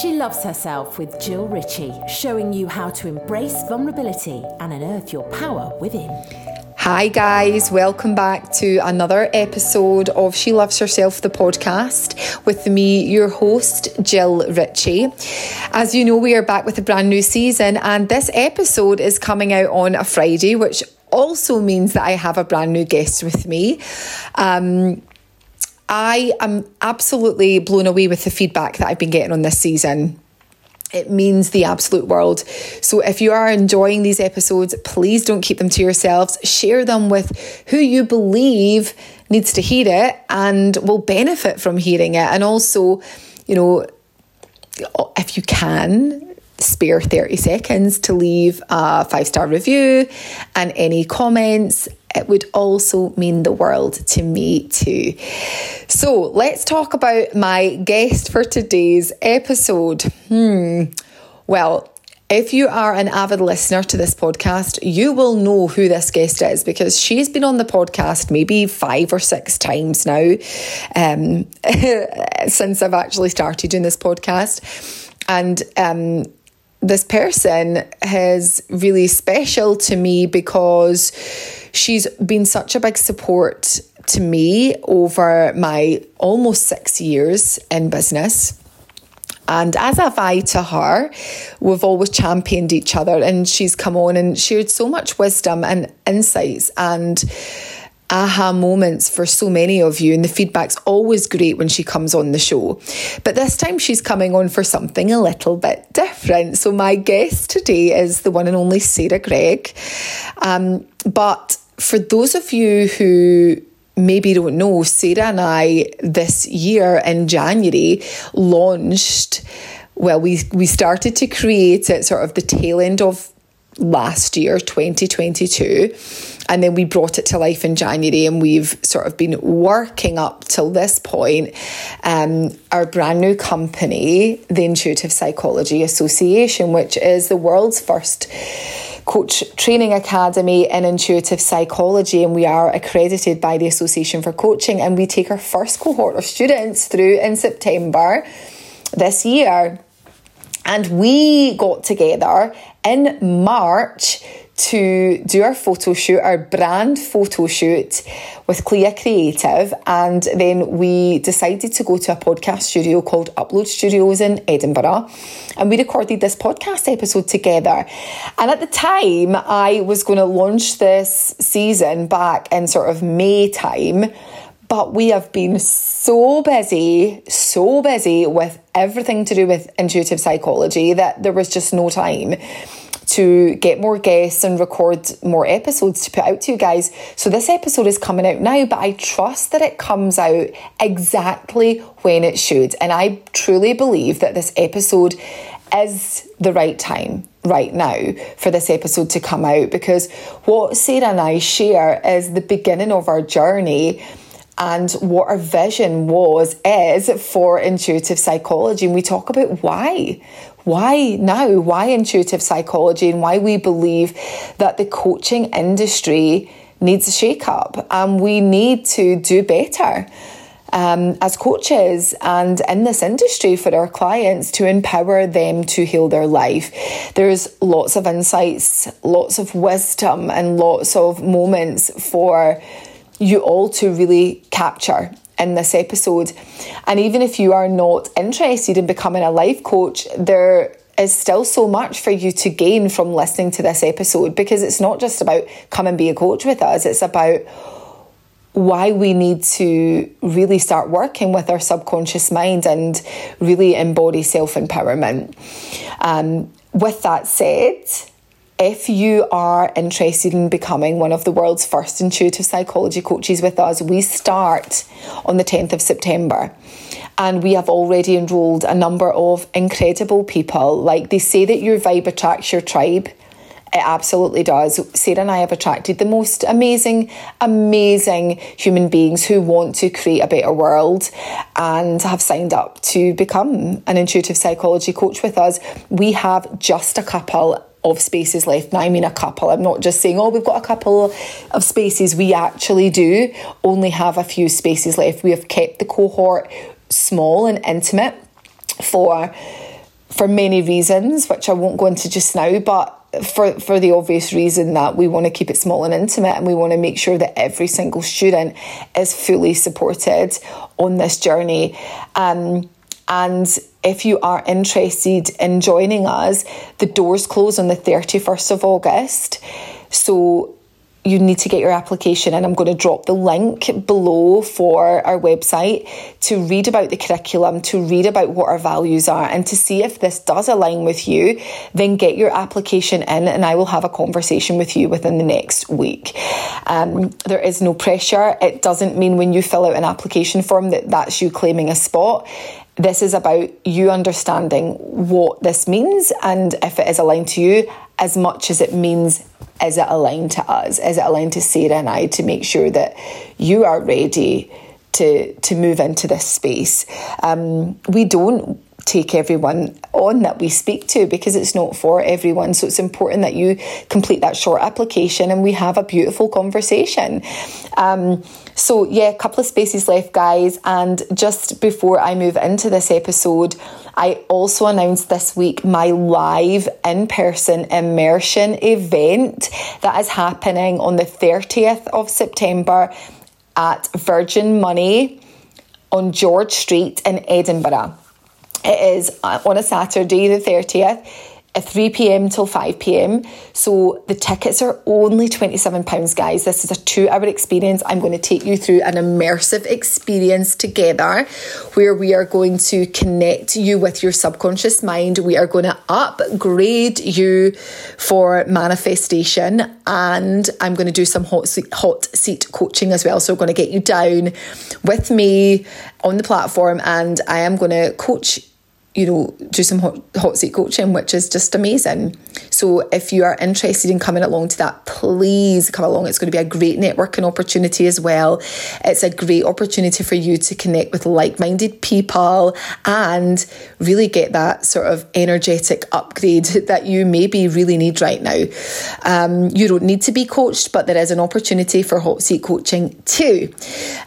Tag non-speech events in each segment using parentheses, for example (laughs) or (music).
She loves herself with Jill Ritchie, showing you how to embrace vulnerability and unearth your power within. Hi, guys, welcome back to another episode of She Loves Herself, the podcast, with me, your host, Jill Ritchie. As you know, we are back with a brand new season, and this episode is coming out on a Friday, which also means that I have a brand new guest with me. Um, I am absolutely blown away with the feedback that I've been getting on this season. It means the absolute world. So, if you are enjoying these episodes, please don't keep them to yourselves. Share them with who you believe needs to hear it and will benefit from hearing it. And also, you know, if you can, spare 30 seconds to leave a five star review and any comments. It would also mean the world to me too. So let's talk about my guest for today's episode. Hmm. Well, if you are an avid listener to this podcast, you will know who this guest is because she's been on the podcast maybe five or six times now um, (laughs) since I've actually started doing this podcast. And um, this person is really special to me because she's been such a big support to me over my almost six years in business. And as have I to her, we've always championed each other. And she's come on and shared so much wisdom and insights and aha moments for so many of you, and the feedback's always great when she comes on the show. But this time she's coming on for something a little bit different. So, my guest today is the one and only Sarah Gregg. Um, but for those of you who maybe don't know, Sarah and I this year in January launched. Well, we we started to create it sort of the tail end of last year, 2022. And then we brought it to life in January, and we've sort of been working up till this point. Um, our brand new company, the Intuitive Psychology Association, which is the world's first coach training academy in intuitive psychology, and we are accredited by the Association for Coaching. And we take our first cohort of students through in September this year. And we got together in March to do our photo shoot, our brand photo shoot with Clea Creative. And then we decided to go to a podcast studio called Upload Studios in Edinburgh. And we recorded this podcast episode together. And at the time, I was going to launch this season back in sort of May time. But we have been so busy, so busy with everything to do with intuitive psychology that there was just no time to get more guests and record more episodes to put out to you guys. So this episode is coming out now, but I trust that it comes out exactly when it should. And I truly believe that this episode is the right time right now for this episode to come out because what Sarah and I share is the beginning of our journey and what our vision was is for intuitive psychology. And we talk about why. Why now? Why intuitive psychology? And why we believe that the coaching industry needs a shake up and we need to do better um, as coaches and in this industry for our clients to empower them to heal their life. There's lots of insights, lots of wisdom, and lots of moments for you all to really capture in this episode. And even if you are not interested in becoming a life coach, there is still so much for you to gain from listening to this episode because it's not just about come and be a coach with us, it's about why we need to really start working with our subconscious mind and really embody self empowerment. Um, with that said, if you are interested in becoming one of the world's first intuitive psychology coaches with us, we start on the 10th of September. And we have already enrolled a number of incredible people. Like they say that your vibe attracts your tribe. It absolutely does. Sarah and I have attracted the most amazing, amazing human beings who want to create a better world and have signed up to become an intuitive psychology coach with us. We have just a couple of spaces left. Now, I mean a couple. I'm not just saying, oh, we've got a couple of spaces. We actually do only have a few spaces left. We have kept the cohort small and intimate for for many reasons, which I won't go into just now, but for, for the obvious reason that we want to keep it small and intimate and we want to make sure that every single student is fully supported on this journey. Um, and if you are interested in joining us, the doors close on the 31st of August. So you need to get your application and I'm going to drop the link below for our website to read about the curriculum, to read about what our values are, and to see if this does align with you. Then get your application in, and I will have a conversation with you within the next week. Um, there is no pressure. It doesn't mean when you fill out an application form that that's you claiming a spot. This is about you understanding what this means and if it is aligned to you as much as it means is it aligned to us? Is it aligned to Sarah and I to make sure that you are ready to to move into this space? Um, we don't take everyone on that we speak to because it's not for everyone. So it's important that you complete that short application and we have a beautiful conversation. Um, so, yeah, a couple of spaces left, guys. And just before I move into this episode, I also announced this week my live in person immersion event that is happening on the 30th of September at Virgin Money on George Street in Edinburgh. It is uh, on a Saturday, the 30th at 3 pm till 5 pm. So the tickets are only £27, guys. This is a two hour experience. I'm going to take you through an immersive experience together where we are going to connect you with your subconscious mind. We are going to upgrade you for manifestation and I'm going to do some hot seat, hot seat coaching as well. So I'm going to get you down with me on the platform and I am going to coach you know, do some hot, hot seat coaching, which is just amazing. So if you are interested in coming along to that, please come along. It's going to be a great networking opportunity as well. It's a great opportunity for you to connect with like minded people and really get that sort of energetic upgrade (laughs) that you maybe really need right now. Um, you don't need to be coached, but there is an opportunity for hot seat coaching too.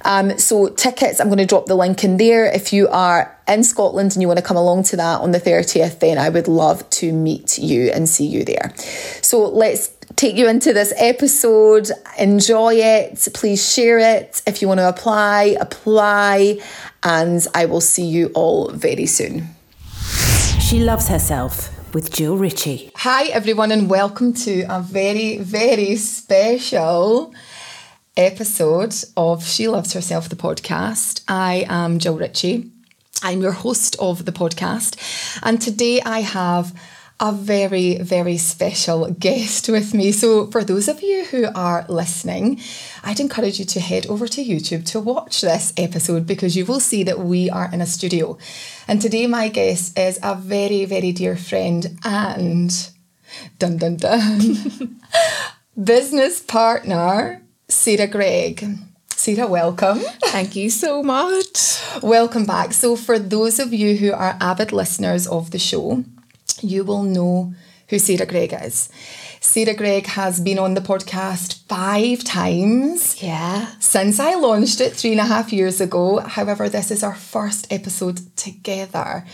Um, so tickets, I'm going to drop the link in there. If you are in Scotland and you want to come along to that on the 30th, then I would love to meet you and see you there. So let's take you into this episode. Enjoy it. Please share it. If you want to apply, apply. And I will see you all very soon. She loves herself with Jill Ritchie. Hi, everyone, and welcome to a very, very special episode of She Loves Herself, the podcast. I am Jill Ritchie. I'm your host of the podcast, and today I have a very, very special guest with me. So, for those of you who are listening, I'd encourage you to head over to YouTube to watch this episode because you will see that we are in a studio. And today, my guest is a very, very dear friend and dun dun dun (laughs) business partner, Sarah Gregg. Sarah, welcome. Thank you so much. Welcome back. So, for those of you who are avid listeners of the show, you will know who Sarah Gregg is. Sarah Gregg has been on the podcast five times. Yeah. Since I launched it three and a half years ago. However, this is our first episode together.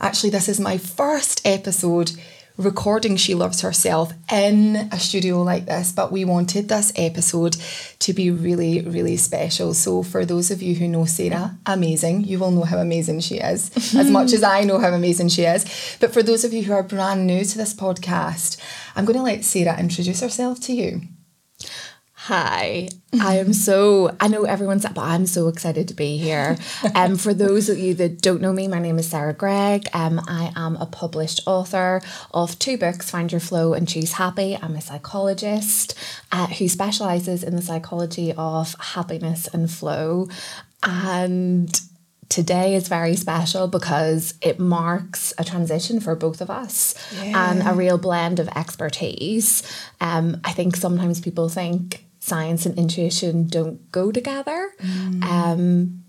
Actually, this is my first episode recording She Loves Herself in a studio like this, but we wanted this episode to be really, really special. So, for those of you who know Sarah, amazing, you will know how amazing she is, as (laughs) much as I know how amazing she is. But for those of you who are brand new to this podcast, I'm going to let Sarah introduce herself to you. Hi, I am so, I know everyone's, but I'm so excited to be here. Um, for those of you that don't know me, my name is Sarah Gregg. Um, I am a published author of two books, Find Your Flow and Choose Happy. I'm a psychologist uh, who specialises in the psychology of happiness and flow. And today is very special because it marks a transition for both of us yeah. and a real blend of expertise. Um, I think sometimes people think science and intuition don't go together. Mm. Um,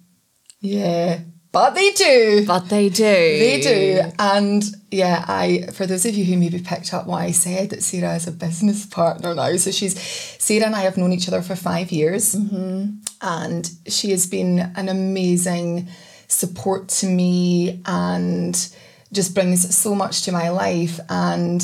yeah. But they do. But they do. They do. And yeah, I for those of you who maybe picked up what I said, that Sarah is a business partner now. So she's Sarah and I have known each other for five years. Mm-hmm. And she has been an amazing support to me and just brings so much to my life and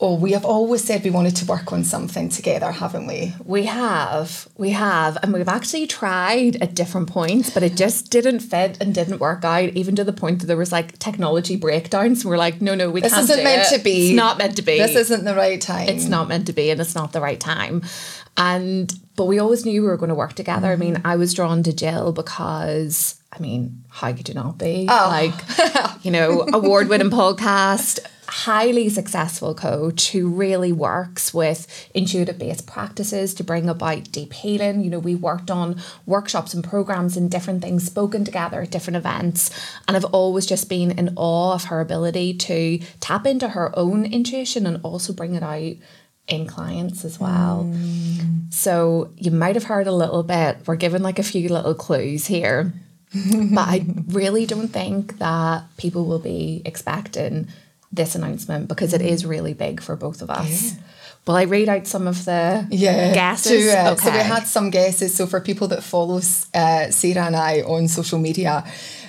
oh we have always said we wanted to work on something together haven't we We have, we have, and we've actually tried at different points, but it just didn't fit and didn't work out, even to the point that there was like technology breakdowns. We're like, no, no, we this can't. This isn't do meant it. to be It's not meant to be. this isn't the right time It's not meant to be, and it's not the right time. And but we always knew we were going to work together. I mean, mm-hmm. I was drawn to Jill because I mean, how could you not be? Oh. Like, you know, award winning (laughs) podcast, highly successful coach who really works with intuitive based practices to bring about deep healing. You know, we worked on workshops and programs and different things, spoken together at different events. And I've always just been in awe of her ability to tap into her own intuition and also bring it out in clients as well. So you might have heard a little bit. We're given like a few little clues here. (laughs) but I really don't think that people will be expecting this announcement because it is really big for both of us. Will I read out some of the yeah, guesses? do it. So we had some guesses. So for people that follow uh, Sarah and I on social media,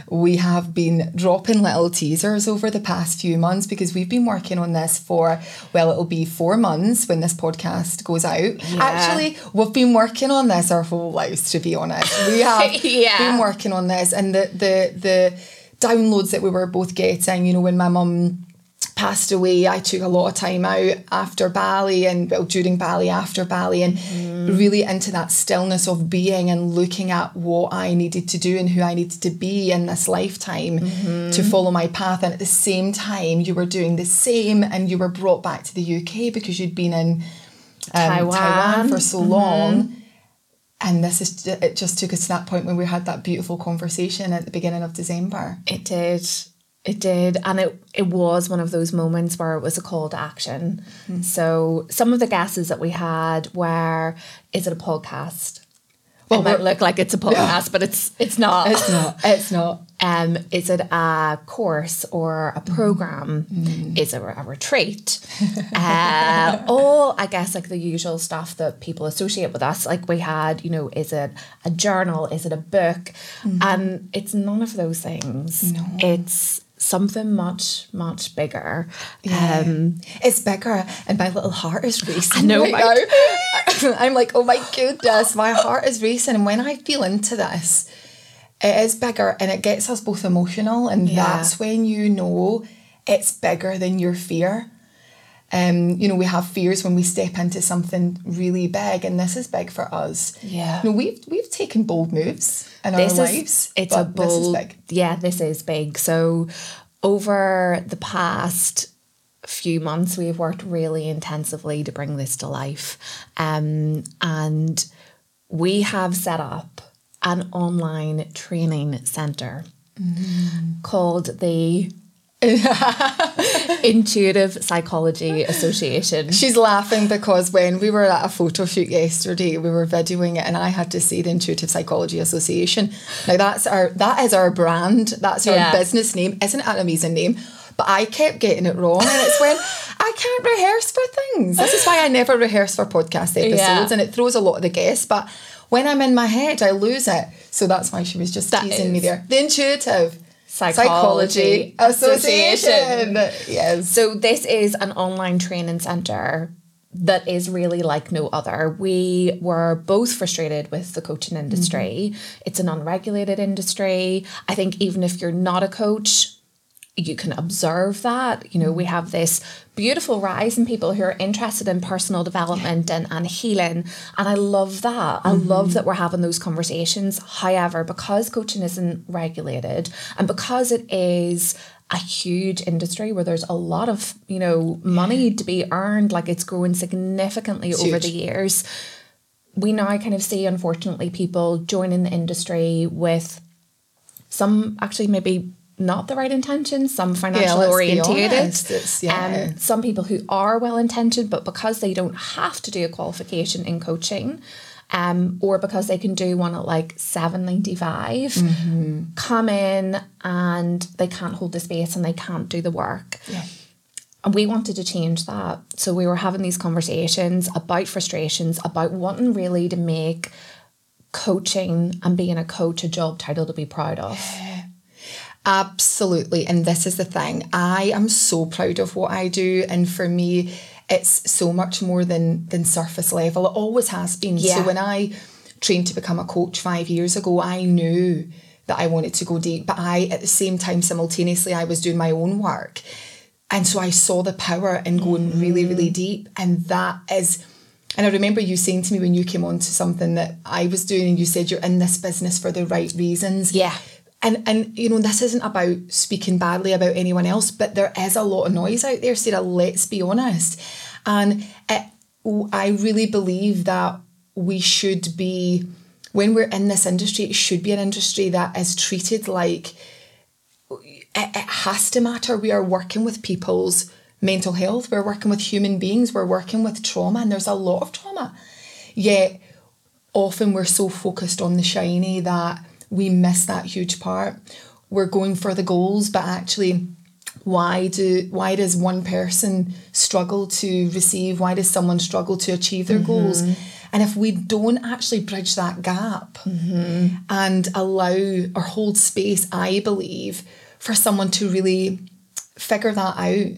we have been dropping little teasers over the past few months because we've been working on this for well, it'll be four months when this podcast goes out. Actually, we've been working on this our whole lives. To be honest, we (laughs) have Yeah. been working on this, and the the the downloads that we were both getting. You know, when my mum passed away, I took a lot of time out after Bali and well during Bali, after Bali, and mm. really into that stillness of being and looking at what I needed to do and who I needed to be in this lifetime to mm-hmm. follow my path. And at the same time, you were doing the same and you were brought back to the UK because you'd been in um, Taiwan. Taiwan for so mm-hmm. long. And this is it just took us to that point when we had that beautiful conversation at the beginning of December. It did. It did. And it, it was one of those moments where it was a call to action. So some of the guesses that we had were is it a podcast? Well, it might look like it's a podcast, but it's it's not. It's not. It's not. (laughs) Um, is it a course or a program? Is it a retreat? (laughs) uh, all I guess like the usual stuff that people associate with us. Like we had, you know, is it a journal? Is it a book? And it's none of those things. No. It's something much much bigger. Um, It's bigger, and my little heart is racing. I know, right right? now. (laughs) I'm like, oh my goodness, my heart is racing. And when I feel into this, it is bigger, and it gets us both emotional, and Yeah. that's when you know it's bigger than your fear. Um, you know, we have fears when we step into something really big, and this is big for us. Yeah. You know, we've we've taken bold moves in this our is lives. it's a bold This is big. yeah this is big so over the past few months we've worked really intensively to bring this to life um, and we have set up an online training center called the (laughs) intuitive psychology association She's laughing because when we were at a photo shoot yesterday, we were videoing it, and I had to say the Intuitive Psychology Association. Now that's our that is our brand. That's our Yeah. business name. Isn't it an amazing name? But I kept getting it wrong, and it's when (laughs) I can't rehearse for things. This is why I never rehearse for podcast episodes, Yeah. and it throws a lot of the guests. But when I'm in my head, I lose it. So that's why she was just That teasing me there. The Intuitive Psychology Association. Association. Yes. So this is an online training center that is really like no other. We were both frustrated with the coaching industry. Mm-hmm. It's an unregulated industry. I think even if you're not a coach, you can observe that. You know, we have this beautiful rise in people who are interested in personal development and, and healing. And I love that. I mm-hmm. love that we're having those conversations. However, because coaching isn't regulated and because it is a huge industry where there's a lot of, you know, money to be earned, like it's growing significantly over huge. the years. We now kind of see, unfortunately, people joining the industry with some actually maybe not the right intentions, some financially let's orientated. yeah. Um, some people who are well intentioned, but because they don't have to do a qualification in coaching, um, or because they can do one at like seven ninety five, Mm-hmm. come in and they can't hold the space and they can't do the work. Yeah. And we wanted to change that. So we were having these conversations about frustrations, about wanting really to make coaching and being a coach a job title to be proud of. Absolutely. And this is the thing. I am so proud of what I do. And for me, it's so much more than than surface level. It always has been. Yeah. So when I trained to become a coach five years ago, I knew that I wanted to go deep. But I at the same time simultaneously I was doing my own work. And so I saw the power in going really, really mm. deep. And that is and I remember you saying to me when you came on to something that I was doing and you said you're in this business for the right reasons. Yeah. And and you know, this isn't about speaking badly about anyone else, but there is a lot of noise out there, Sarah, let's be honest. And it, I really believe that we should be when we're in this industry, it should be an industry that is treated like it, it has to matter. We are working with people's mental health, we're working with human beings, we're working with trauma, and there's a lot of trauma. Yet often we're so focused on the shiny that we miss that huge part. We're going for the goals, but actually why do why does one person struggle to receive? Why does someone struggle to achieve their mm-hmm. goals? And if we don't actually bridge that gap mm-hmm. and allow or hold space i believe for someone to really figure that out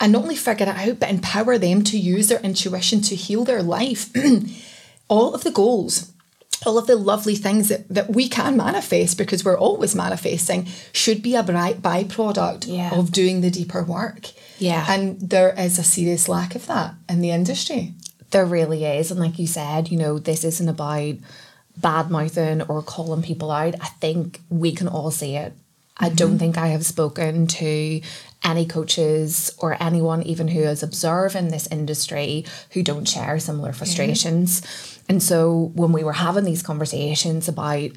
and not only figure it out but empower them to use their intuition to heal their life (clears throat) all of the goals all of the lovely things that, that we can manifest because we're always manifesting should be a bright byproduct Yeah. of doing the deeper work. Yeah. And there is a serious lack of that in the industry. There really is. And like you said, you know, this isn't about bad mouthing or calling people out. I think we can all see it. I don't mm-hmm. think I have spoken to any coaches or anyone even who is observing this industry who don't share similar frustrations. And so when we were having these conversations about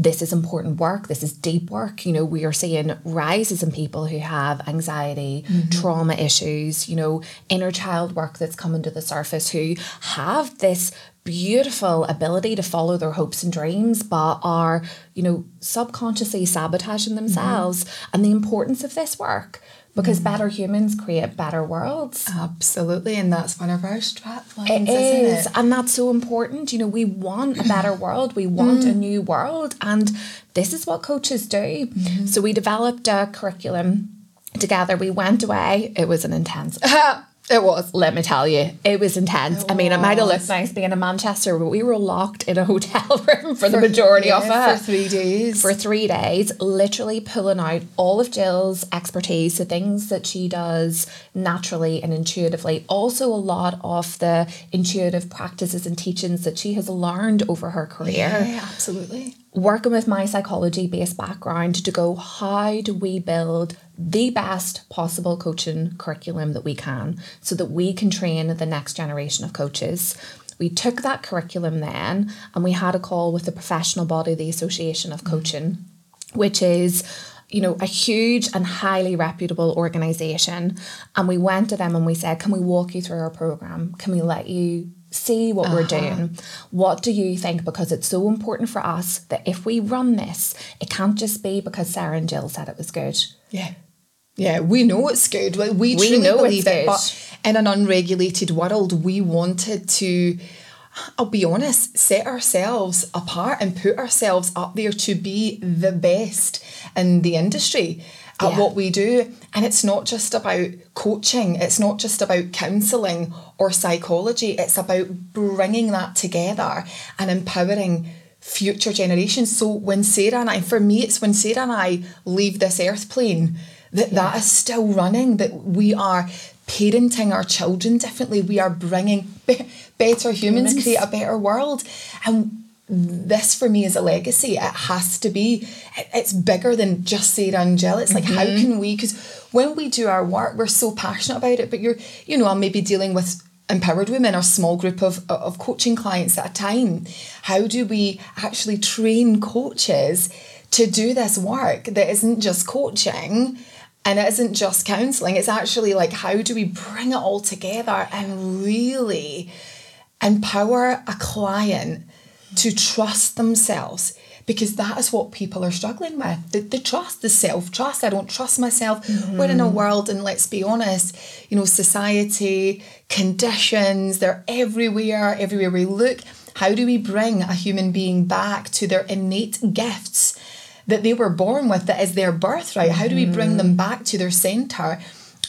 this is important work, this is deep work, you know, we are seeing rises in people who have anxiety, mm-hmm. trauma issues, you know, inner child work that's coming to the surface who have this beautiful ability to follow their hopes and dreams, but are, you know, subconsciously sabotaging mm-hmm. themselves. And the importance of this work because better humans create better worlds. Absolutely. And that's one of our lines, It isn't is, it? and that's so important. You know, we want a better world, we want Mm. a new world, and this is what coaches do. Mm-hmm. So, we developed a curriculum together. We went away, it was an intense. (laughs) It was. Let me tell you, it was intense. I mean, it might have looked nice being in Manchester, but we were locked in a hotel (laughs) room for, the majority of Yeah, it For three days. for three days, literally pulling out all of Jill's expertise, the things that she does naturally and intuitively. Also, a lot of the intuitive practices and teachings that she has learned over her career. yeah, absolutely. Working with my psychology based background to go, how do we build the best possible coaching curriculum that we can so that we can train the next generation of coaches? We took that curriculum then and we had a call with the professional body, the Association of Coaching, which is you know, a huge and highly reputable organization. And we went to them and we said, Can we walk you through our program? Can we let you see what we're uh-huh. doing? What do you think? Because it's so important for us that if we run this, it can't just be because Sarah and Jill said it was good. Yeah. Yeah, we know it's good. We, we, We truly know believe it. good. But in an unregulated world, we wanted to, I'll be honest, set ourselves apart and put ourselves up there to be the best in the industry at Yeah. what we do. And it's not just about coaching, it's not just about counselling or psychology, it's about bringing that together and empowering future generations. So when Sarah and I, for me, it's when Sarah and I leave this earth plane that that is still running, that we are parenting our children differently, we are bringing be- better humans, Humans. create a better world. And this for me is a legacy. It has to be. It's bigger than just Sarah and Jill. It's like how mm-hmm. can we? Because when we do our work, we're so passionate about it. But you're, you know, I'm maybe dealing with empowered women or small group of of coaching clients at a time. How do we actually train coaches to do this work that isn't just coaching? And it isn't just counselling, it's actually like how do we bring it all together and really empower a client to trust themselves? Because that is what people are struggling with the, the trust the self-trust. I don't trust myself. We're in a mm-hmm. world and let's be honest you know society conditions they're everywhere everywhere we look. How do we bring a human being back to their innate gifts that they were born with that is their birthright. How do we bring them mm. back to their center?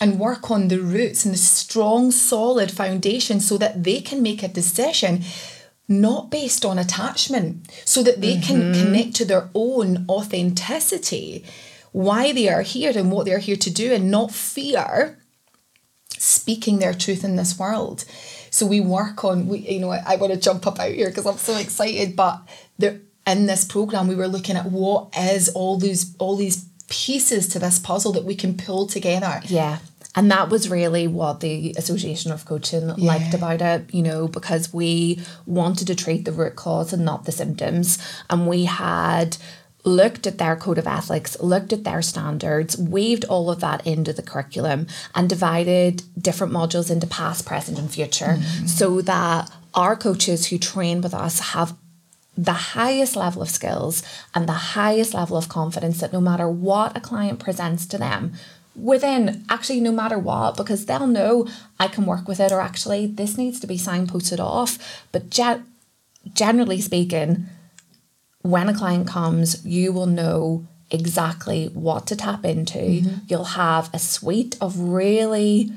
And work on the roots and the strong, solid foundation so that they can make a decision not based on attachment, so that they can mm-hmm. connect to their own authenticity, why they are here and what they're here to do, and not fear speaking their truth in this world. So we work on we you know I, I want to jump up out here because I'm so excited but there in this program we were looking at what is all these all these pieces to this puzzle that we can pull together. Yeah. And that was really what the Association of Coaching liked about it, you know, because we wanted to treat the root cause and not the symptoms. And we had looked at their code of ethics, looked at their standards, weaved all of that into the curriculum and divided different modules into past, present, and future mm-hmm. so that our coaches who train with us have the highest level of skills and the highest level of confidence that no matter what a client presents to them, within actually no matter what, because they'll know I can work with it or actually this needs to be signposted off. But ge- generally speaking, when a client comes, you will know exactly what to tap into. Mm-hmm. You'll have a suite of really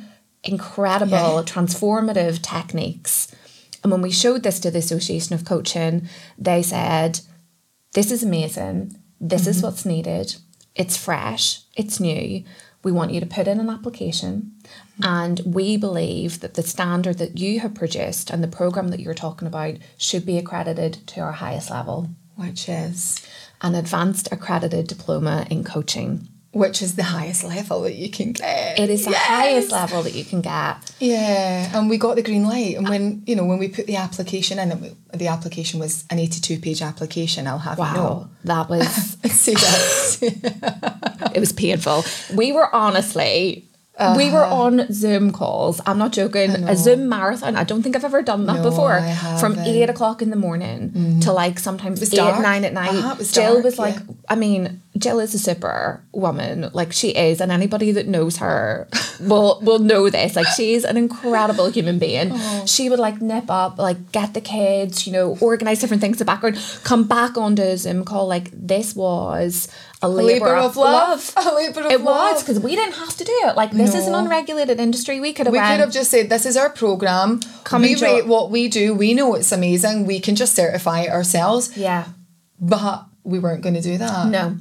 incredible, transformative techniques. And when we showed this to the Association of Coaching, they said, This is amazing. This is mm-hmm. what's needed. It's fresh, it's new. We want you to put in an application. Mm-hmm. And we believe that the standard that you have produced and the program that you're talking about should be accredited to our highest level Which is an advanced accredited diploma in coaching. Which is the highest level that you can get. It is the Yes! highest level that you can get. Yeah, and we got the green light. And when you know when we put the application in, the application was an eighty-two page application. I'll have you Wow, know. that was (laughs) See that? (laughs) it was painful. We were honestly we were on Zoom calls. I'm not joking. A Zoom marathon. I don't think I've ever done that No, before. From eight o'clock in the morning to like sometimes eight, dark. nine at night. Uh-huh, was Jill dark, was like, yeah. I mean, Jill is a super woman. Like she is, and anybody that knows her (laughs) will will know this. Like she's an incredible human being. (laughs) Oh. She would like nip up, like get the kids, you know, organize different things in the background, come back onto a Zoom call. Like this was a labor, Labour of, of love. love. (laughs) A labour of love it was because we didn't have to do it. Like this is an unregulated industry. We could have we went. could have just said, "This is our program. Come we rate what we do. We know it's amazing. We can just certify it ourselves." yeah. But we weren't going to do that. No,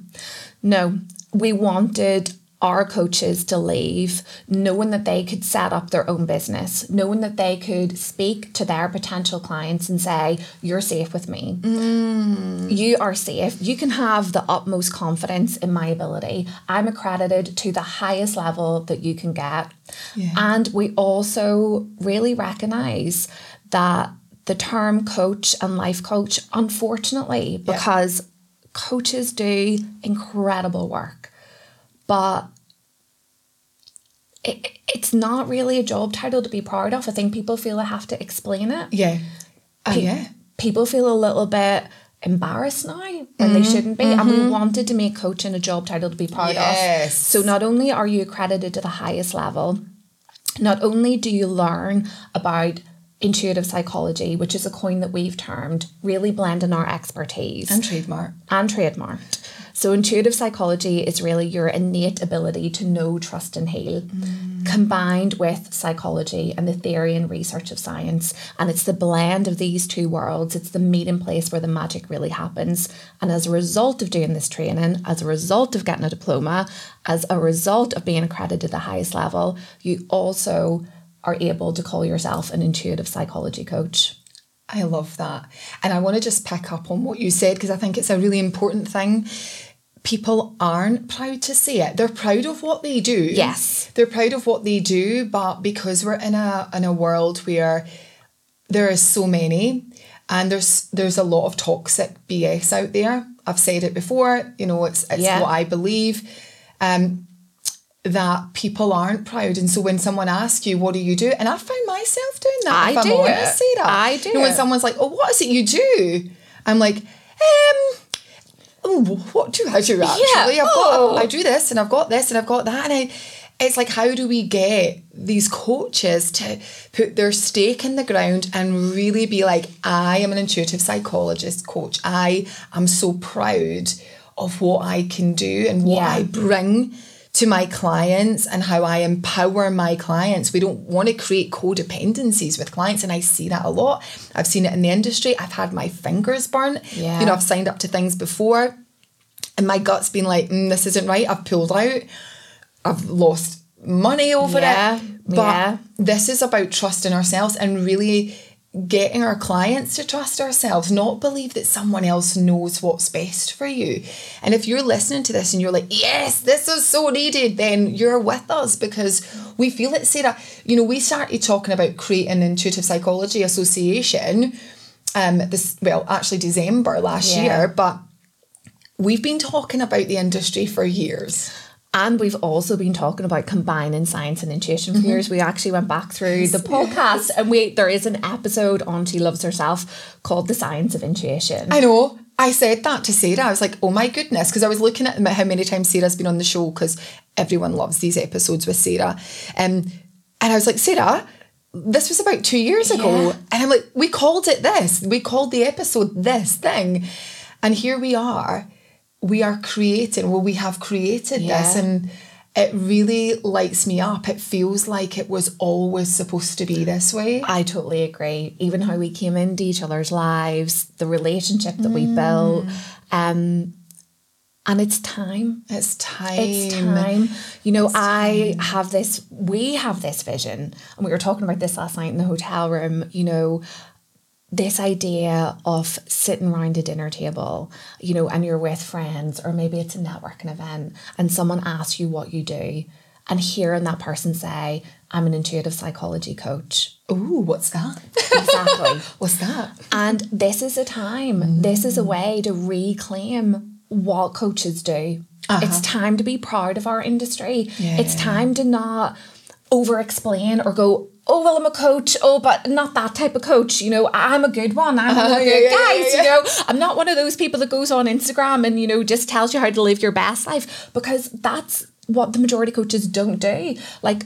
no. We wanted our coaches to leave knowing that they could set up their own business, knowing that they could speak to their potential clients and say, You're safe with me. Mm. You are safe. You can have the utmost confidence in my ability. I'm accredited to the highest level that you can get. And we also really recognize that the term coach and life coach, unfortunately, because coaches do incredible work, but it, it's not really a job title to be proud of. I think people feel they have to explain it. Yeah. Oh, Pe- yeah. People feel a little bit embarrassed now when they mm-hmm. shouldn't be. And we mm-hmm. wanted to make coaching a job title to be proud Yes. of. So not only are you accredited to the highest level, not only do you learn about intuitive psychology, which is a coin that we've termed, really blending our expertise And trademark. and trademarked. So, intuitive psychology is really your innate ability to know, trust, and heal, mm. combined with psychology and the theory and research of science. And it's the blend of these two worlds, it's the meeting place where the magic really happens. And as a result of doing this training, as a result of getting a diploma, as a result of being accredited to the highest level, you also are able to call yourself an intuitive psychology coach. I love that. And I want to just pick up on what you said because I think it's a really important thing. People aren't proud to say it. They're proud of what they do. Yes. They're proud of what they do, but because we're in a in a world where there is so many and there's there's a lot of toxic BS out there. I've said it before, you know, it's it's Yeah. what I believe. Um that people aren't proud. And so when someone asks you, what do you do? And I found myself doing that. I if I'm do honest, it. that. I do You know, when someone's like, oh, what is it you do? I'm like, um, oh, what do I do actually? I've oh. got, I do this and I've got this and I've got that. And I, it's like, how do we get these coaches to put their stake in the ground and really be like, I am an intuitive psychologist coach. I am so proud of what I can do and what Yeah. I bring to my clients and how I empower my clients. We don't want to create codependencies with clients, and I see that a lot. I've seen it in the industry. I've had my fingers burnt. Yeah. You know, I've signed up to things before, and my gut's been like, mm, "This isn't right." I've pulled out. I've lost money over Yeah, it. But yeah. this is about trusting ourselves and really getting our clients to trust ourselves, not believe that someone else knows what's best for you. And if you're listening to this and you're like, yes, this is so needed, then you're with us because we feel it, Sarah. You know, we started talking about creating Intuitive Psychology Association. Um, this well, actually December last Yeah. year, but we've been talking about the industry for years. And we've also been talking about combining science and intuition Mm-hmm. for years. We actually went back through the podcast and we there is an episode on She Loves Herself called The Science of Intuition. I know. I said that to Sarah. I was like, oh my goodness, because I was looking at how many times Sarah's been on the show because everyone loves these episodes with Sarah. Um, and I was like, Sarah, this was about two years ago. Yeah. And I'm like, we called it this. We called the episode this thing. And here we are. We are creating, well, we have created this. And it really lights me up. It feels like it was always supposed to be this way. I totally agree. Even how we came into each other's lives, the relationship that we built. Um, and it's time. It's time. It's time. You know, I have this, we have this vision, and we were talking about this last night in the hotel room, you know, this idea of sitting around a dinner table, you know, and you're with friends, or maybe it's a networking event, and someone asks you what you do, and hearing that person say, I'm an intuitive psychology coach. Ooh, what's that? Exactly. (laughs) what's that? And this is a time, this is a mm. way to reclaim what coaches do. It's uh-huh. time to be proud of our industry. It's time to not over explain or go, oh, well, I'm a coach. Oh, but not that type of coach. You know, I'm a good one. I'm one of the yeah, good yeah, yeah, guys. yeah. You know, I'm not one of those people that goes on Instagram and, you know, just tells you how to live your best life because that's what the majority of coaches don't do. Like,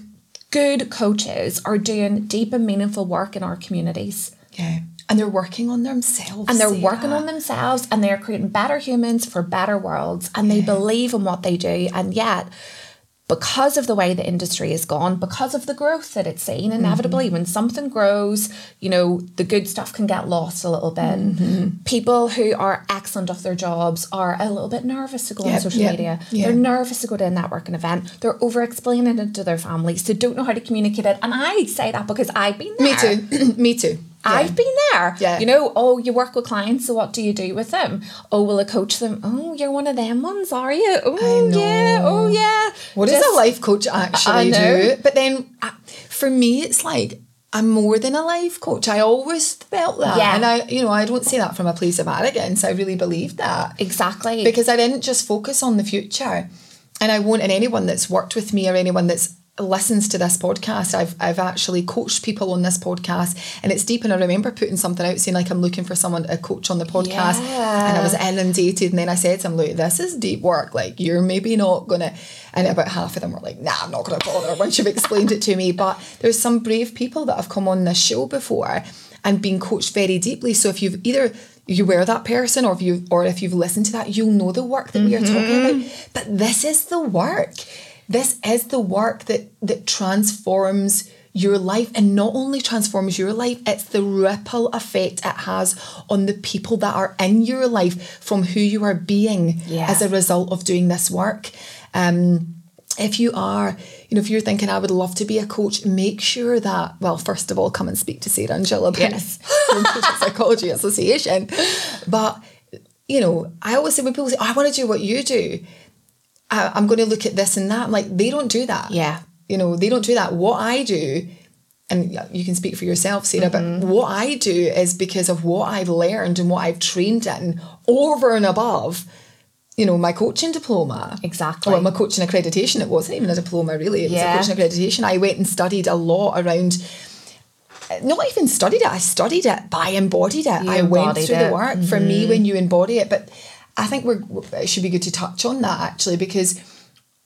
good coaches are doing deep and meaningful work in our communities Yeah. And they're working on themselves. and they're working on themselves and they're creating better humans for better worlds and they believe in what they do and yet because of the way the industry has gone because of the growth that it's seen mm-hmm. inevitably. When something grows you know the good stuff can get lost a little bit. Mm-hmm. People who are excellent of their jobs are a little bit nervous to go on social yep, media. yeah. they're nervous to go to a networking event. They're over explaining it to their families. They don't know how to communicate it. And i say that because i've been there. (clears throat) Me too. Me too. Yeah. I've been there. Yeah. You know, oh, you work with clients, so what do you do with them? Oh, will I coach them? Oh, you're one of them ones, are you? Oh, yeah. Oh, yeah. What does a life coach actually I know. do? But then uh, for me, it's like I'm more than a life coach. I always felt that. Yeah. And I, you know, I don't say that from a place of arrogance. I really believe that. Exactly. Because I didn't just focus on the future. And I won't, and anyone that's worked with me or anyone that's listens to this podcast, I've I've actually coached people on this podcast and it's deep and I remember putting something out saying like I'm looking for someone a coach on the podcast and I was inundated and then I said to them, look, this is deep work. Like you're maybe not gonna and about half of them were like, nah, I'm not gonna bother once you've explained it to me. But there's some brave people that have come on this show before and been coached very deeply. So if you've either you were that person or if you or if you've listened to that, you'll know the work that we are talking about. Mm-hmm. But this is the work. This is the work that that transforms your life and not only transforms your life, it's the ripple effect it has on the people that are in your life from who you are being Yeah. as a result of doing this work. Um, if you are, you know, if you're thinking, I would love to be a coach, make sure that, well, first of all, come and speak to Sarah and Jill about Yes. (laughs) the Psychology Association. But, you know, I always say when people say, oh, I want to do what you do, I, I'm going to look at this and that. I'm like, they don't do that. Yeah. You know, they don't do that. What I do, and you can speak for yourself, Sarah, Mm-hmm. but what I do is because of what I've learned and what I've trained in over and above, you know, my coaching diploma. Exactly. Well, my coaching accreditation, it wasn't even a diploma really, it was a coaching accreditation. I went and studied a lot around not even studied it, I studied it, but I embodied it. You I went through it. Mm-hmm. the work. For me, when you embody it, but I think it should be good to touch on that actually because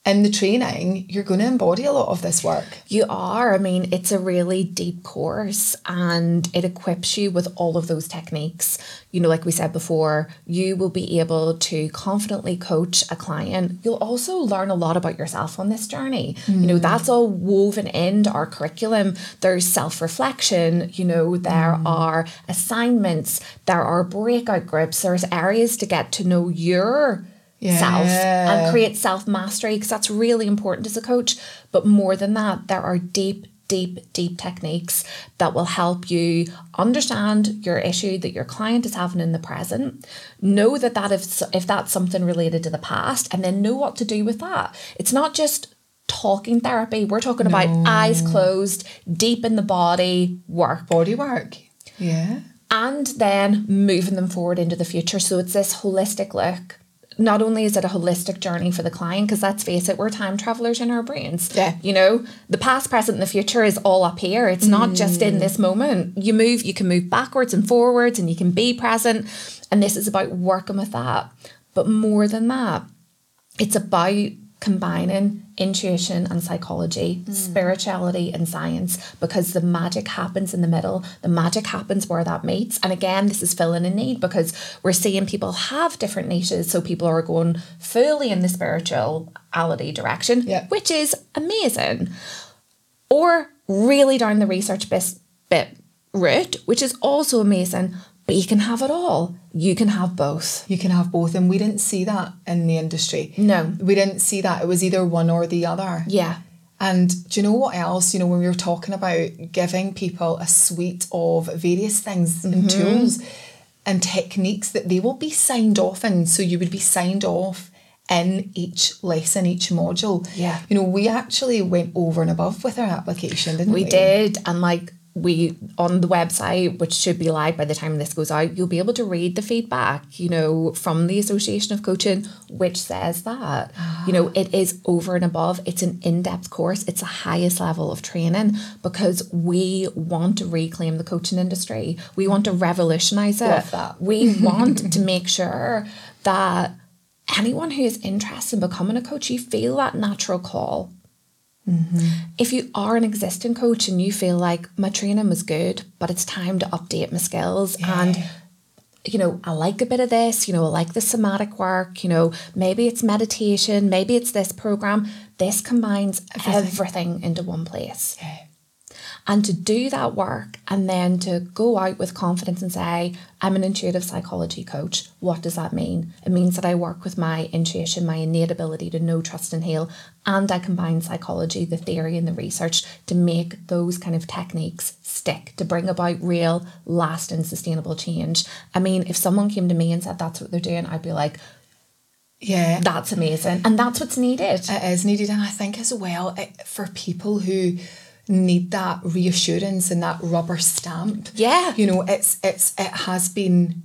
in the training, you're going to embody a lot of this work. You are. I mean, it's a really deep course and it equips you with all of those techniques. You know, like we said before, you will be able to confidently coach a client. You'll also learn a lot about yourself on this journey. You know, hmm. that's all woven into our curriculum. There's self reflection, you know, there hmm. are assignments, there are breakout groups, there's areas to get to know your self and create self mastery because that's really important as a coach. But more than that, there are deep, deep, deep techniques that will help you understand your issue that your client is having in the present. Know that that if if that's something related to the past, and then know what to do with that. It's not just talking therapy. We're talking about eyes closed, deep in the body work Body work. Yeah. and then moving them forward into the future. So it's this holistic look. Not only is it a holistic journey for the client, because let's face it, we're time travelers in our brains. Yeah. You know, the past, present, and the future is all up here. It's not just in this mm. moment. You move, you can move backwards and forwards, and you can be present. And this is about working with that. But more than that, it's about combining intuition and psychology, mm. spirituality and science, because the magic happens in the middle. The magic happens where that meets. And again, this is filling a need because we're seeing people have different niches. So people are going fully in the spirituality direction, Yeah. which is amazing. Or really down the research bit, bit route, which is also amazing. But you can have it all. You can have both. You can have both. And we didn't see that in the industry. No. We didn't see that. It was either one or the other. Yeah. And do you know what else? You know, when we were talking about giving people a suite of various things and mm-hmm. tools and techniques that they will be signed off in. So you would be signed off in each lesson, each module. Yeah. You know, we actually went over and above with our application, didn't we? We did, and like we on the website, which should be live by the time this goes out, you'll be able to read the feedback, you know, from the Association of Coaching, which says that. You know, it is over and above. It's an in-depth course. It's the highest level of training because we want to reclaim the coaching industry. We want to revolutionize it. We want (laughs) to make sure that anyone who is interested in becoming a coach, you feel that natural call Mm-hmm. if you are an existing coach and you feel like my training was good, but it's time to update my skills and you know, I like a bit of this, you know, I like the somatic work, you know, maybe it's meditation, maybe it's this program. This combines everything, into one place. And to do that work and then to go out with confidence and say, I'm an intuitive psychology coach. What does that mean? It means that I work with my intuition, my innate ability to know, trust, and heal. And I combine psychology, the theory, and the research to make those kind of techniques stick, to bring about real, lasting, sustainable change. I mean, if someone came to me and said that's what they're doing, I'd be like, Yeah. that's amazing. And that's what's needed. It is needed, and I think as well it, for people who need that reassurance and that rubber stamp. Yeah. you know, it's it's it has been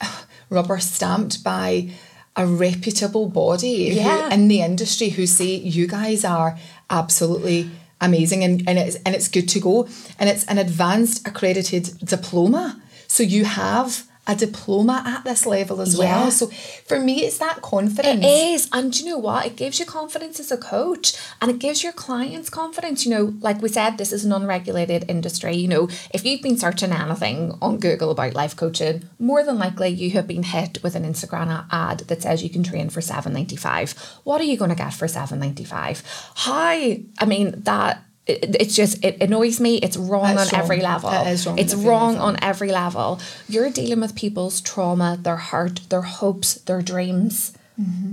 (sighs) rubber stamped by a reputable body who- in the industry who say you guys are absolutely amazing and, and it's and it's good to go and it's an advanced accredited diploma so you have a diploma at this level as Yeah. well so for me it's that confidence It is. And do you know what? It gives you confidence as a coach and it gives your clients confidence. You know, like we said, this is an unregulated industry. You know, if you've been searching anything on Google about life coaching, more than likely you have been hit with an Instagram ad that says you can train for seven ninety five. What are you going to get for seven ninety five? How? I mean, that. It- It's just it annoys me. It's wrong on wrong. every level. It is wrong It's wrong level. on every level. You're dealing with people's trauma, their heart, their hopes, their dreams mm-hmm.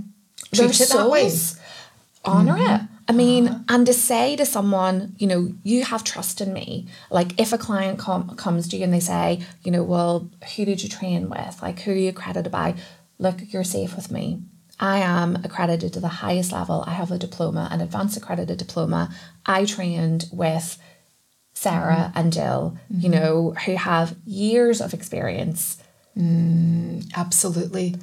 their Treat it that way. souls. Honor it. Mm-hmm. I mean, uh-huh. and to say to someone, you know, you have trust in me. Like if a client com- comes to you and they say, you know, well, who did you train with? Like who are you accredited by? Look, you're safe with me. I am accredited to the highest level. I have a diploma, an advanced accredited diploma. I trained with Sarah and Jill, you mm-hmm. know, who have years of experience mm, absolutely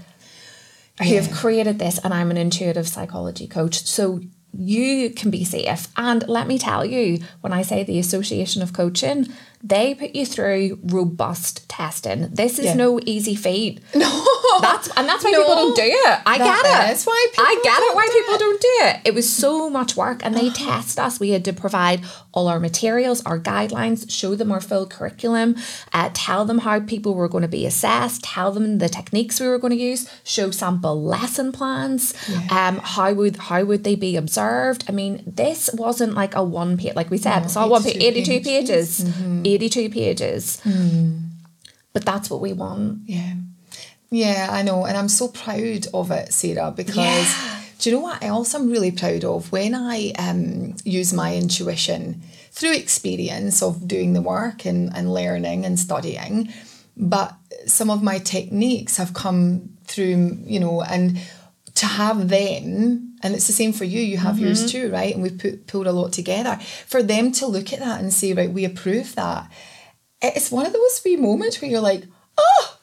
who have created this and I'm an intuitive psychology coach. So you can be safe. And let me tell you, when I say the Association of Coaching, they put you through robust testing. This is Yeah. no easy feat. (laughs) No. That's and that's why No. people don't do it. I That get it. is why I get it why do people it. don't do it. It was so much work and they (sighs) test us. We had to provide all our materials, our guidelines, show them our full curriculum, uh, tell them how people were going to be assessed, tell them the techniques we were going to use, show sample lesson plans, um, how would how would they be observed? I mean, this wasn't like a one page like we said, it's all one page, 82 82 pages. 82 pages. But that's what we want. Yeah. Yeah, I know. And I'm so proud of it, Sarah, because Yeah. do you know what else I'm really proud of? When I um, use my intuition through experience of doing the work and, and learning and studying, but some of my techniques have come through, you know, and to have them, and it's the same for you, you have mm-hmm. yours too, right? And we've put, pulled a lot together. For them to look at that and say, right, we approve that, it's one of those wee moments where you're like, oh,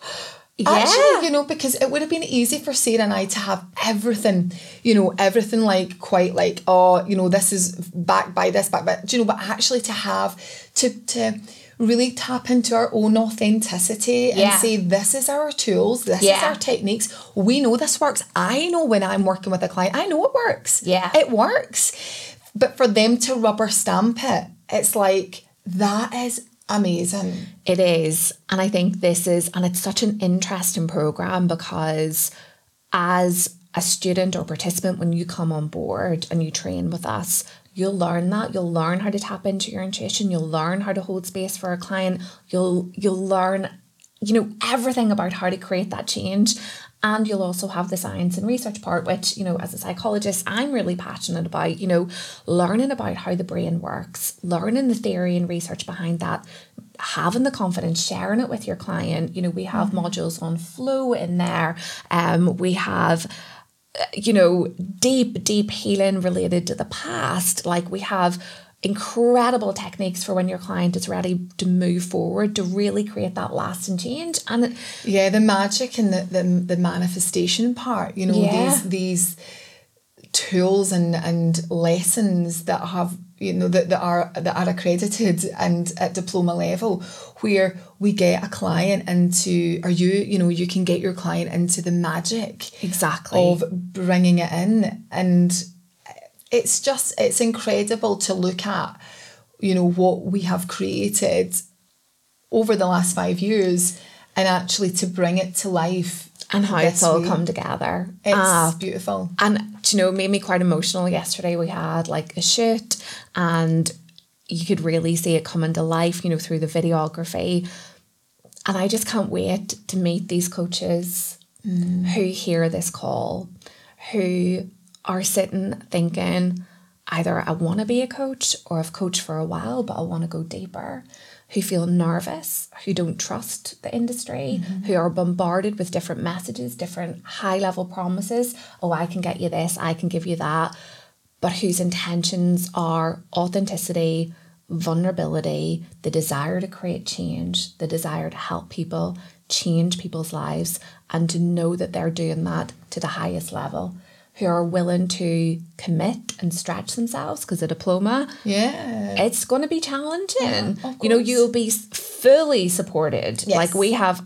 Yeah. Actually, you know, because it would have been easy for Sarah and I to have everything, you know, everything like quite like, oh, you know, this is backed by this, backed by, do you know, but actually to have to to really tap into our own authenticity and Yeah. say, this is our tools, this is our techniques. We know this works. I know when I'm working with a client, I know it works. Yeah. It works. But for them to rubber stamp it, it's like, that is amazing. It is. And I think this is, and it's such an interesting program because as a student or participant, when you come on board and you train with us, you'll learn that. You'll learn how to tap into your intuition. You'll learn how to hold space for a client. You'll you'll learn, you know, everything about how to create that change. And you'll also have the science and research part, which, you know, as a psychologist, I'm really passionate about, you know, learning about how the brain works, learning the theory and research behind that, having the confidence, sharing it with your client. You know, we have modules on flow in there. Um, we have you know, deep, deep healing related to the past. Like we have incredible techniques for when your client is ready to move forward to really create that lasting change. And it, Yeah, the magic and the, the, the manifestation part, you know, Yeah. these these tools and, and lessons that have you know that, that are that are accredited and at diploma level where we get a client into or you you know you can get your client into the magic Exactly. of bringing it in and it's just it's incredible to look at you know what we have created over the last five years and actually to bring it to life and how it's all come together. it's Ah, beautiful And do you know, it made me quite emotional yesterday. We had like a shoot and you could really see it coming to life, you know, through the videography. And I just can't wait to meet these coaches who hear this call, who are sitting thinking, either I want to be a coach or I've coached for a while, but I want to go deeper, who feel nervous, who don't trust the industry, mm-hmm. who are bombarded with different messages, different high level promises. Oh, I can get you this, I can give you that, but whose intentions are authenticity, vulnerability, the desire to create change, the desire to help people, change people's lives, and to know that they're doing that to the highest level, who are willing to commit and stretch themselves because a diploma, yeah it's going to be challenging. of you know, you'll be fully supported. Yes. Like we have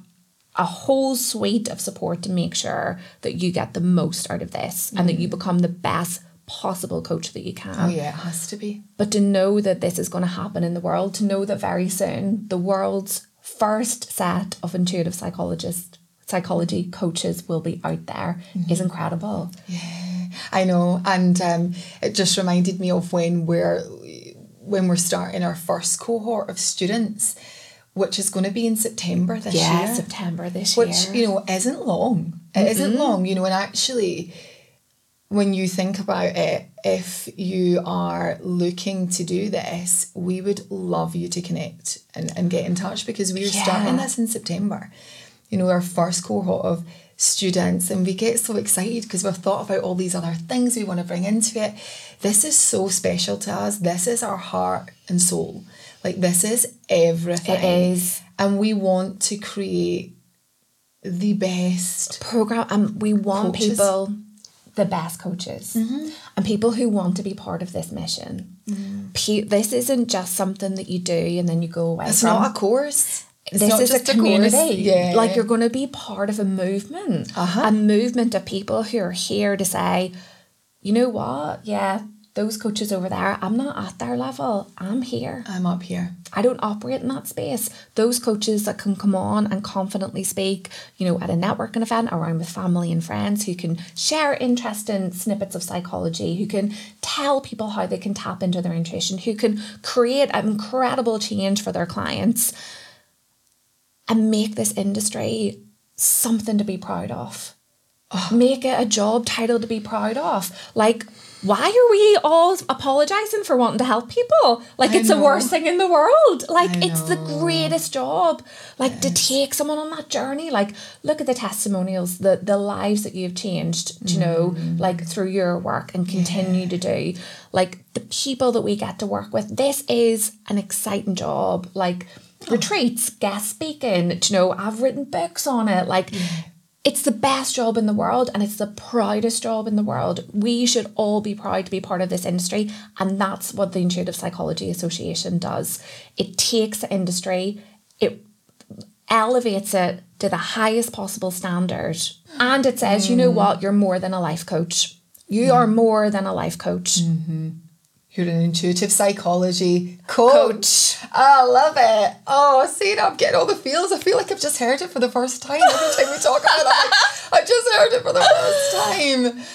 a whole suite of support to make sure that you get the most out of this and that you mm. become the best possible coach that you can oh yeah it has to be but to know that this is going to happen in the world, to know that very soon the world's first set of intuitive psychologists, psychology coaches will be out there is mm-hmm. incredible. I know, and um, it just reminded me of when we're when we're starting our first cohort of students, which is going to be in September this Yeah, year. September this which year. Which you know isn't long. It not long, you know, and actually, when you think about it, if you are looking to do this, we would love you to connect and, and get in touch because we're starting Yeah. this in September. You know, our first cohort of students, and we get so excited because we've thought about all these other things we want to bring into it. This is so special to us. This is our heart and soul. Like this is everything. It is. And we want to create the best. program and we want Coaches. people the best coaches mm-hmm. and people who want to be part of this mission mm-hmm. pe- this isn't just something that you do and then you go away It's from. not a course. This is a community. Yeah. Like you're going to be part of a movement, Uh-huh. a movement of people who are here to say, you know what? Yeah, those coaches over there, I'm not at their level. I'm here. I'm up here. I don't operate in that space. Those coaches that can come on and confidently speak, you know, at a networking event around with family and friends who can share interesting snippets of psychology, who can tell people how they can tap into their intuition, who can create an incredible change for their clients and make this industry something to be proud of. Make it a job title to be proud of. Like, why are we all apologizing for wanting to help people? Like, I it's the worst thing in the world. Like, I it's the greatest job. Like, to take someone on that journey. Like, look at the testimonials, the the lives that you've changed, do you know, Mm. like through your work and continue to do. Like, the people that we get to work with. This is an exciting job. Like, retreats, guest speaking, you know, I've written books on it. Like, mm. it's the best job in the world and it's the proudest job in the world. We should all be proud to be part of this industry. And that's what the Intuitive Psychology Association does. It takes the industry, it elevates it to the highest possible standard. And it says, you know mm. what, you're more than a life coach. You mm. are more than a life coach. Mm-hmm. You're an intuitive psychology coach. I love it. Oh, see, now I'm getting all the feels. I feel like I've just heard it for the first time. Every time we talk about it, like, I just heard it for the first time.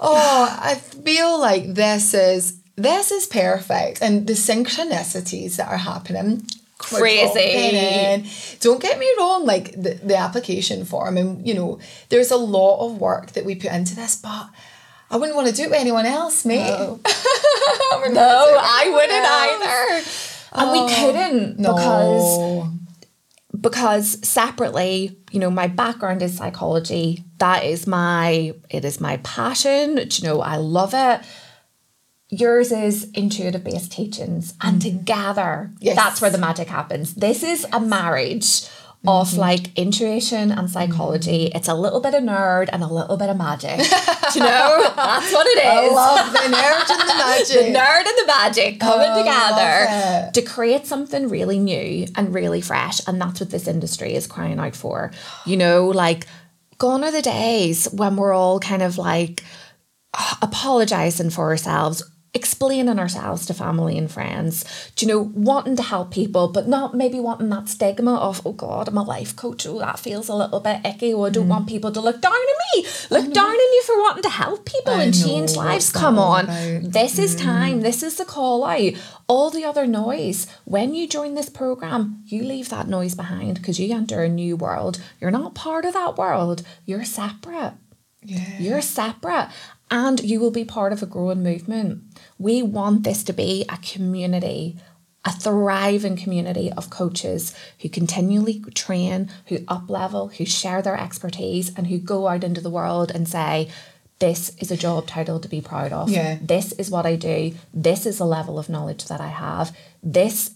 Oh, I feel like this is this is perfect, and the synchronicities that are happening. Crazy. Don't get me wrong, like the, the application form, and you know, there's a lot of work that we put into this, but I wouldn't want to do it with anyone else, mate. I wouldn't No, (laughs) wanna do it with I wouldn't either. And we oh, couldn't because No. because separately, you know, my background is psychology. That is my it is my passion. Do You know, I love it. Yours is intuitive based teachings, and mm-hmm. together, Yes. that's where the magic happens. This is a marriage of mm-hmm. like intuition and psychology. Mm-hmm. It's a little bit of nerd and a little bit of magic. (laughs) Do you know? That's what it is. I love the nerd and the (laughs) magic. the nerd and the magic coming Oh, together to create something really new and really fresh. And that's what this industry is crying out for. You know, like gone are the days when we're all kind of like apologizing for ourselves. Explaining ourselves to family and friends, do you know, wanting to help people, but not maybe wanting that stigma of, oh God, I'm a life coach. Oh, that feels a little bit icky. Oh, I don't want people to look down on me, look down on you for wanting to help people I and change lives. Come on. about? This is time. This is the call out. All the other noise. When you join this program, you leave that noise behind because you enter a new world. You're not part of that world. You're separate. Yeah. You're separate. And you will be part of a growing movement. We want this to be a community, a thriving community of coaches who continually train, who up level, who share their expertise, and who go out into the world and say, this is a job title to be proud of. Yeah. This is what I do. This is the level of knowledge that I have. This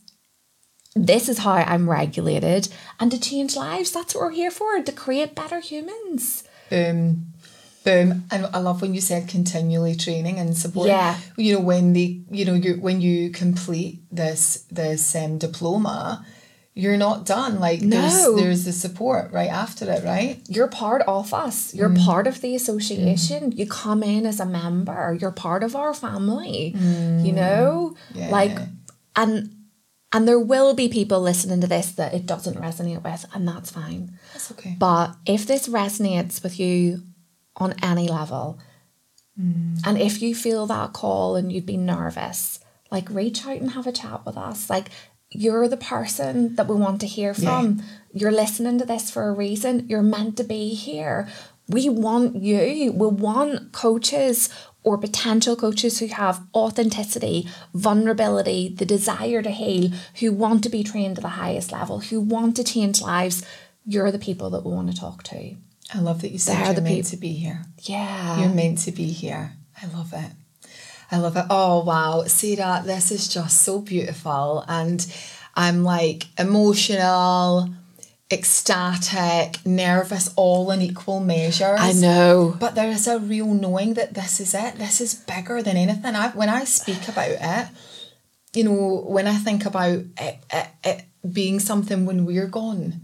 this is how I'm regulated. And to change lives, that's what we're here for, to create better humans. Boom. Boom. And I love when you said continually training and support. Yeah. You know, when they you know, you when you complete this this um diploma, you're not done. Like No. there's there's the support right after it, right? you're part of us. You're mm. part of the association. Mm. You come in as a member. You're part of our family. Mm. You know? Yeah. Like and and there will be people listening to this that it doesn't resonate with, and that's fine. That's okay. But if this resonates with you on any level, mm. and if you feel that call and you'd be nervous, like reach out and have a chat with us. Like you're the person that we want to hear from. You're listening to this for a reason. You're meant to be here. We want you. We want coaches or potential coaches who have authenticity, vulnerability, the desire to heal, who want to be trained to the highest level, who want to change lives. You're the people that we want to talk to. I love that you said you're the meant to be here. Yeah. You're meant to be here. I love it. I love it. Oh wow, Sarah, this is just so beautiful. And I'm like emotional, ecstatic, nervous, all in equal measures. I know. But there is a real knowing that this is it. This is bigger than anything. I when I speak about it, you know, when I think about it, it, it being something when we're gone,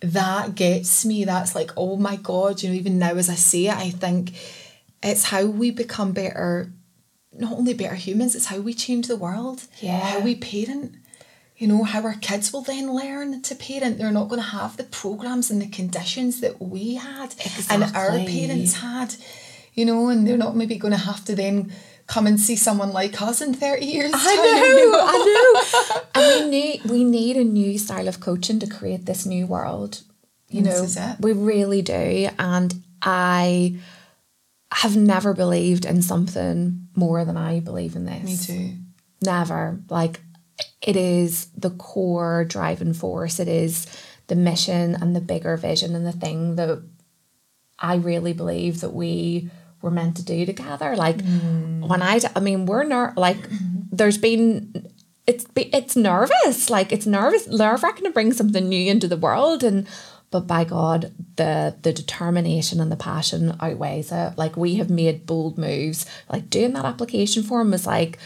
that gets me. That's like, oh my God, you know, even now as I say it, I think it's how we become better, not only better humans, it's how we change the world. Yeah. How we parent. You know, how our kids will then learn to parent. They're not going to have the programs and the conditions that we had and our parents had. You know, and they're not maybe going to have to then come and see someone like us in 30 years. time, you know? I know. (laughs) and we need we need a new style of coaching to create this new world. You This know, is it. we really do. And I have never believed in something more than I believe in this. Me too. Never. Like it is the core driving force. It is the mission and the bigger vision and the thing that I really believe that we were meant to do together. Like mm. when I, I mean, we're not like mm-hmm. there's been it's be- it's nervous. Like it's nervous, nerve wracking to bring something new into the world and. But by God, the the determination and the passion outweighs it. Like we have made bold moves. Like doing that application form was like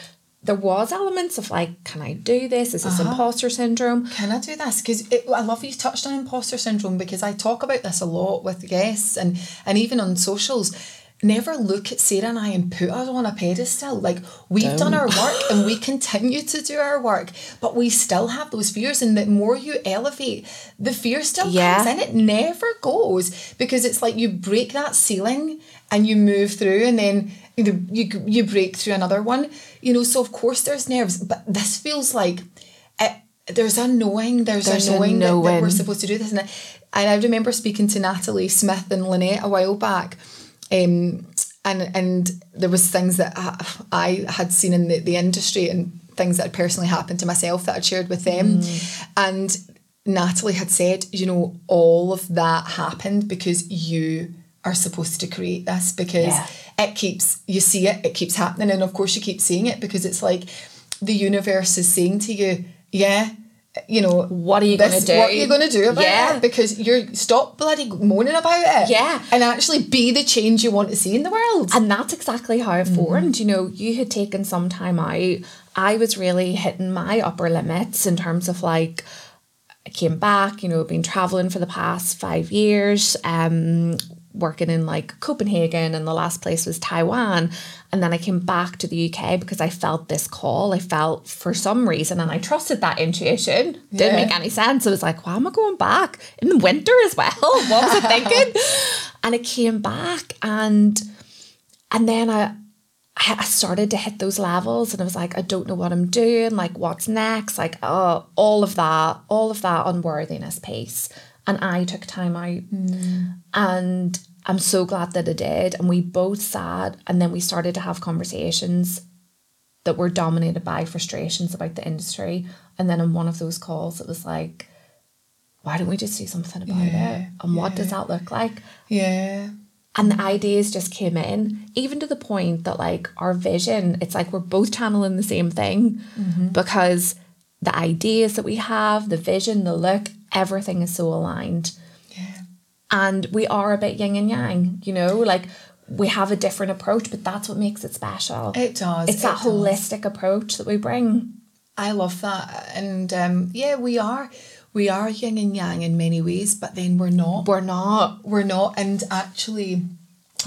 there was elements of like, can I do this? Is this uh-huh. imposter syndrome? Can I do this? Because I love you touched on imposter syndrome because I talk about this a lot with guests and and even on socials. Never look at Sarah and I and put us on a pedestal. Like we've done our work and we continue to do our work, but we still have those fears. And the more you elevate, the fear still Yeah. comes in. It never goes because it's like you break that ceiling and you move through, and then you you you break through another one. You know, so of course there's nerves, but this feels like it, there's a knowing, there's, There's a a knowing, that, that we're supposed to do this. And I, and I remember speaking to Natalie Smith and Lynette a while back. Um, and and there was things that I, I had seen in the, the industry and things that had personally happened to myself that I'd shared with them. And Natalie had said, you know, all of that happened because you are supposed to create this because Yeah. it keeps you see it, it keeps happening, and of course you keep seeing it because it's like the universe is saying to you, yeah, you know, What are you this- gonna do? What are you gonna do about Yeah. it? Because you're stop bloody moaning about it, Yeah. and actually be the change you want to see in the world. And that's exactly how it formed. You know, you had taken some time out. I was really hitting my upper limits in terms of like, I came back, you know, been traveling for the past five years, um, working in like Copenhagen, and the last place was Taiwan. And then I came back to the UK because I felt this call. I felt for some reason, and I trusted that intuition. Didn't Yeah. make any sense. I was like, why am I going back in the winter as well? (laughs) What was I thinking? (laughs) and I came back and and then I I I started to hit those levels and I was like, I don't know what I'm doing, like what's next, like oh, all of that, all of that unworthiness piece. And I took time out. Mm. And I'm so glad that I did. And we both sat and then we started to have conversations that were dominated by frustrations about the industry. And then in one of those calls, it was like, why don't we just do something about it? And what does that look like? yeah, And the ideas just came in, even to the point that like our vision, it's like we're both channeling the same thing mm-hmm. because the ideas that we have, the vision, the look, everything is so aligned. And we are a bit yin and yang, you know, like we have a different approach, but that's what makes it special. It does, It's that it does. holistic approach that we bring. I love that, and um, yeah, we are we are yin and yang in many ways, but then we're not. We're not. we're not and actually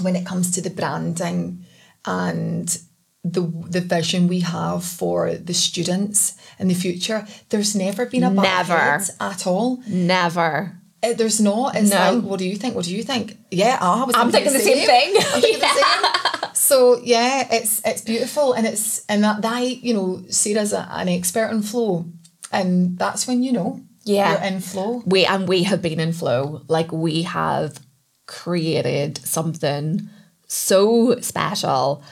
when it comes to the branding and the the vision we have for the students in the future there's never been a Never. at all Never. Uh, there's not it's No. like what do you think what do you think yeah I was I'm thinking the same thing. I'm thinking the (laughs) same. so yeah it's it's beautiful and it's and that, that you know Sarah's a, an expert in flow and that's when you know Yeah. you're in flow we and we have been in flow like we have created something so special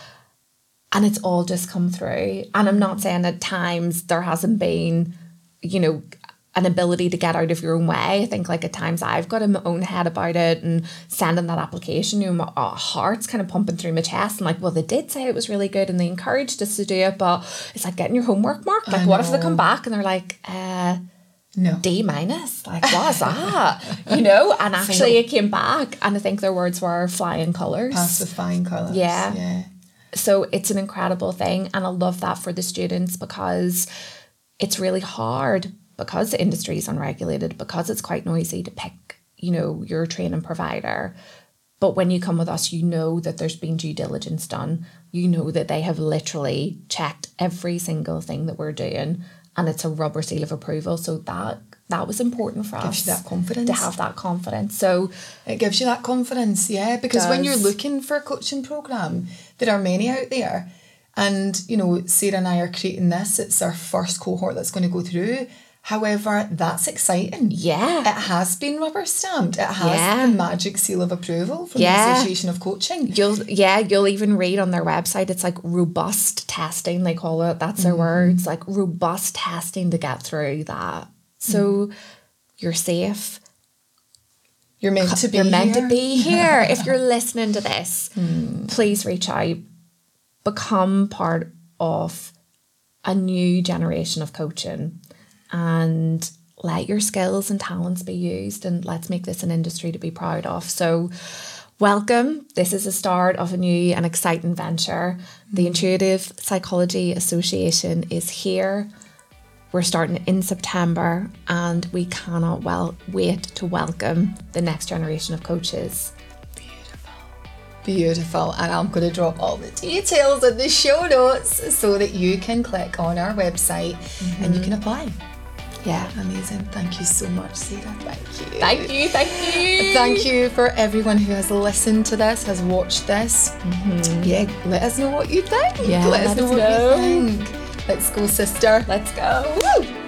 and it's all just come through and i'm not saying at times there hasn't been you know an ability to get out of your own way i think like at times i've got in my own head about it and sending that application you know my uh, heart's kind of pumping through my chest and like well they did say it was really good and they encouraged us to do it but it's like getting your homework marked like what if they come back and they're like uh no D minus. Like, what's that? you know? And (laughs) actually, it came back, and I think their words were flying colours. flying colours Yeah. yeah So it's an incredible thing. And I love that for the students because it's really hard because the industry is unregulated, because it's quite noisy to pick, you know, your training provider. But when you come with us, you know that there's been due diligence done. You know that they have literally checked every single thing that we're doing and it's a rubber seal of approval. So that that was important for Gives us. you that confidence. To have that confidence. So It gives you that confidence, yeah. Because when you're looking for a coaching program, there are many out there. And, you know, Sarah and I are creating this. It's our first cohort that's going to go through. However, that's exciting. Yeah. It has been rubber stamped. It has Yeah. the magic seal of approval from Yeah. the Association of Coaching. You'll yeah, you'll even read on their website it's like robust testing, they call it. That's their mm-hmm. words, like robust testing to get through that. So mm-hmm. you're safe. You're meant to be you're meant here. to be here. if (laughs) you're listening to this, hmm. please reach out. Become part of a new generation of coaching and let your skills and talents be used and let's make this an industry to be proud of. So welcome. This is the start of a new and exciting venture. The Intuitive Psychology Association is here. We're starting in September and we cannot well wait to welcome the next generation of coaches. Beautiful. Beautiful. And I'm going to drop all the details in the show notes so that you can click on our website and you mm-hmm. can apply. Yeah. Amazing. Thank you so much, Sarah. Thank you. Thank you, thank you. Thank you for everyone who has listened to this, has watched this. Mm-hmm. Yeah, let us know what you think. Yeah, let us let know what know. you think. Let's go, sister. Let's go. Woo!